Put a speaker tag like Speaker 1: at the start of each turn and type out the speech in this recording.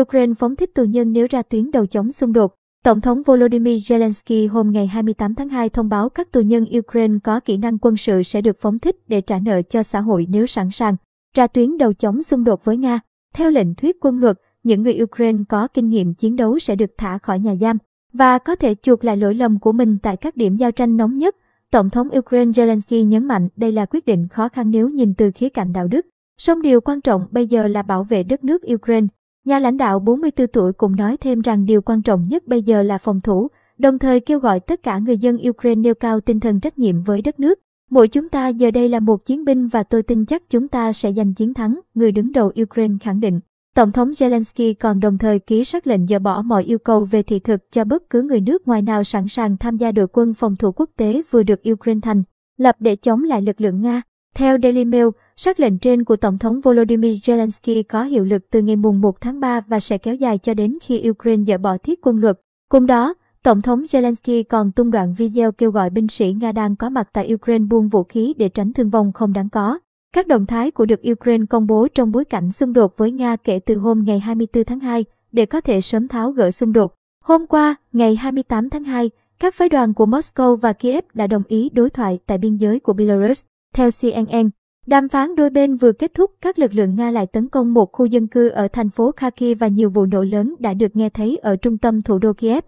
Speaker 1: Ukraine phóng thích tù nhân nếu ra tuyến đầu chống xung đột. Tổng thống Volodymyr Zelensky hôm ngày 28 tháng 2 thông báo các tù nhân Ukraine có kỹ năng quân sự sẽ được phóng thích để trả nợ cho xã hội nếu sẵn sàng ra tuyến đầu chống xung đột với Nga. Theo lệnh thuyết quân luật, những người Ukraine có kinh nghiệm chiến đấu sẽ được thả khỏi nhà giam và có thể chuộc lại lỗi lầm của mình tại các điểm giao tranh nóng nhất. Tổng thống Ukraine Zelensky nhấn mạnh đây là quyết định khó khăn nếu nhìn từ khía cạnh đạo đức. Song điều quan trọng bây giờ là bảo vệ đất nước Ukraine. Nhà lãnh đạo 44 tuổi cũng nói thêm rằng điều quan trọng nhất bây giờ là phòng thủ, đồng thời kêu gọi tất cả người dân Ukraine nêu cao tinh thần trách nhiệm với đất nước. Mỗi chúng ta giờ đây là một chiến binh và tôi tin chắc chúng ta sẽ giành chiến thắng, người đứng đầu Ukraine khẳng định. Tổng thống Zelensky còn đồng thời ký sắc lệnh dỡ bỏ mọi yêu cầu về thị thực cho bất cứ người nước ngoài nào sẵn sàng tham gia đội quân phòng thủ quốc tế vừa được Ukraine thành lập để chống lại lực lượng Nga. Theo Daily Mail, sắc lệnh trên của Tổng thống Volodymyr Zelensky có hiệu lực từ ngày mùng 1 tháng 3 và sẽ kéo dài cho đến khi Ukraine dỡ bỏ thiết quân luật. Cùng đó, Tổng thống Zelensky còn tung đoạn video kêu gọi binh sĩ Nga đang có mặt tại Ukraine buông vũ khí để tránh thương vong không đáng có. Các động thái của được Ukraine công bố trong bối cảnh xung đột với Nga kể từ hôm ngày 24 tháng 2 để có thể sớm tháo gỡ xung đột. Hôm qua, ngày 28 tháng 2, các phái đoàn của Moscow và Kiev đã đồng ý đối thoại tại biên giới của Belarus. Theo CNN, đàm phán đôi bên vừa kết thúc, các lực lượng Nga lại tấn công một khu dân cư ở thành phố Kharkiv và nhiều vụ nổ lớn đã được nghe thấy ở trung tâm thủ đô Kiev.